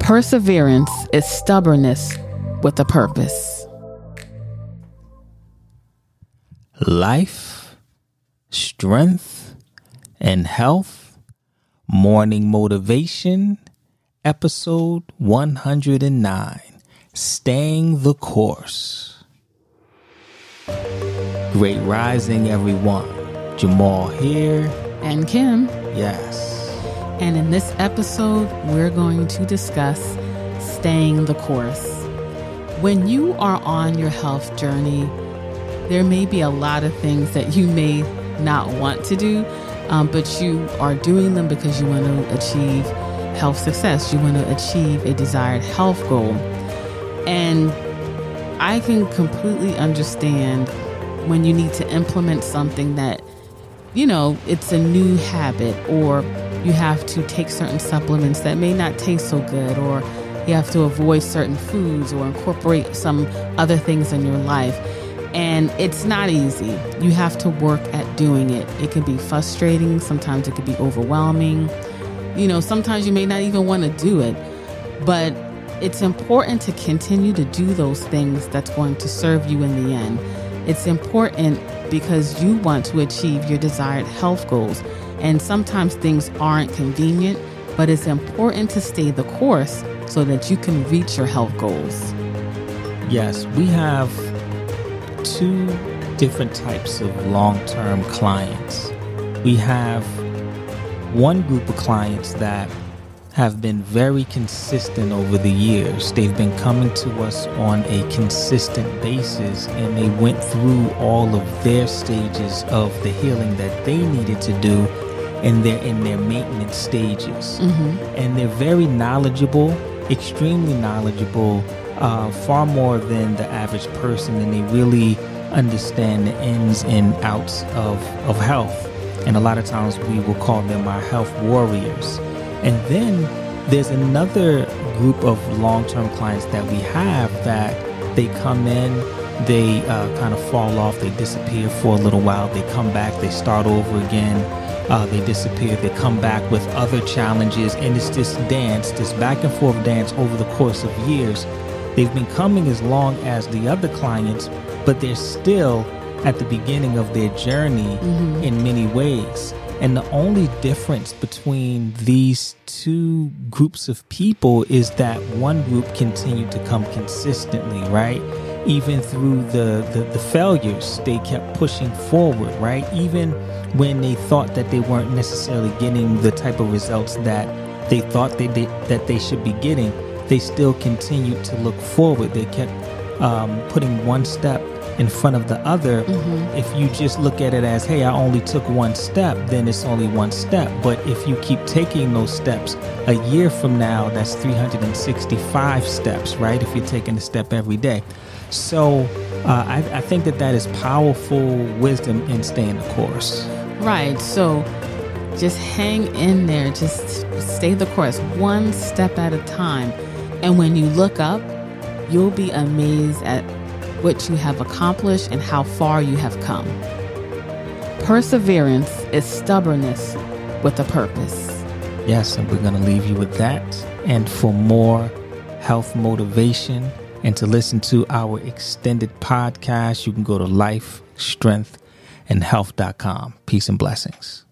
Perseverance is stubbornness with a purpose. Life, strength, and health. Morning motivation. Episode 109 Staying the Course. Great rising, everyone. Jamal here. And Kim. Yes. And in this episode, we're going to discuss staying the course. When you are on your health journey, there may be a lot of things that you may not want to do, um, but you are doing them because you want to achieve health success. You want to achieve a desired health goal. And I can completely understand when you need to implement something that, you know, it's a new habit or you have to take certain supplements that may not taste so good, or you have to avoid certain foods or incorporate some other things in your life. And it's not easy. You have to work at doing it. It can be frustrating, sometimes it can be overwhelming. You know, sometimes you may not even want to do it, but it's important to continue to do those things that's going to serve you in the end. It's important because you want to achieve your desired health goals. And sometimes things aren't convenient, but it's important to stay the course so that you can reach your health goals. Yes, we have two different types of long term clients. We have one group of clients that have been very consistent over the years. They've been coming to us on a consistent basis and they went through all of their stages of the healing that they needed to do and they're in their maintenance stages. Mm-hmm. And they're very knowledgeable, extremely knowledgeable, uh, far more than the average person, and they really understand the ins and outs of, of health. And a lot of times we will call them our health warriors. And then there's another group of long term clients that we have that they come in, they uh, kind of fall off, they disappear for a little while, they come back, they start over again uh, they disappear. They come back with other challenges, and it's this dance, this back and forth dance over the course of years. They've been coming as long as the other clients, but they're still at the beginning of their journey mm-hmm. in many ways. And the only difference between these two groups of people is that one group continued to come consistently, right? Even through the, the, the failures, they kept pushing forward, right? Even when they thought that they weren't necessarily getting the type of results that they thought they, they that they should be getting, they still continued to look forward. They kept um, putting one step in front of the other. Mm-hmm. If you just look at it as, hey, I only took one step, then it's only one step. But if you keep taking those steps, a year from now, that's 365 steps, right? If you're taking a step every day. So uh, I, I think that that is powerful wisdom in staying the course. Right. So just hang in there, just stay the course, one step at a time. And when you look up, you'll be amazed at what you have accomplished and how far you have come. Perseverance is stubbornness with a purpose. Yes, and we're going to leave you with that. And for more health motivation and to listen to our extended podcast, you can go to life, strength, and health.com. Peace and blessings.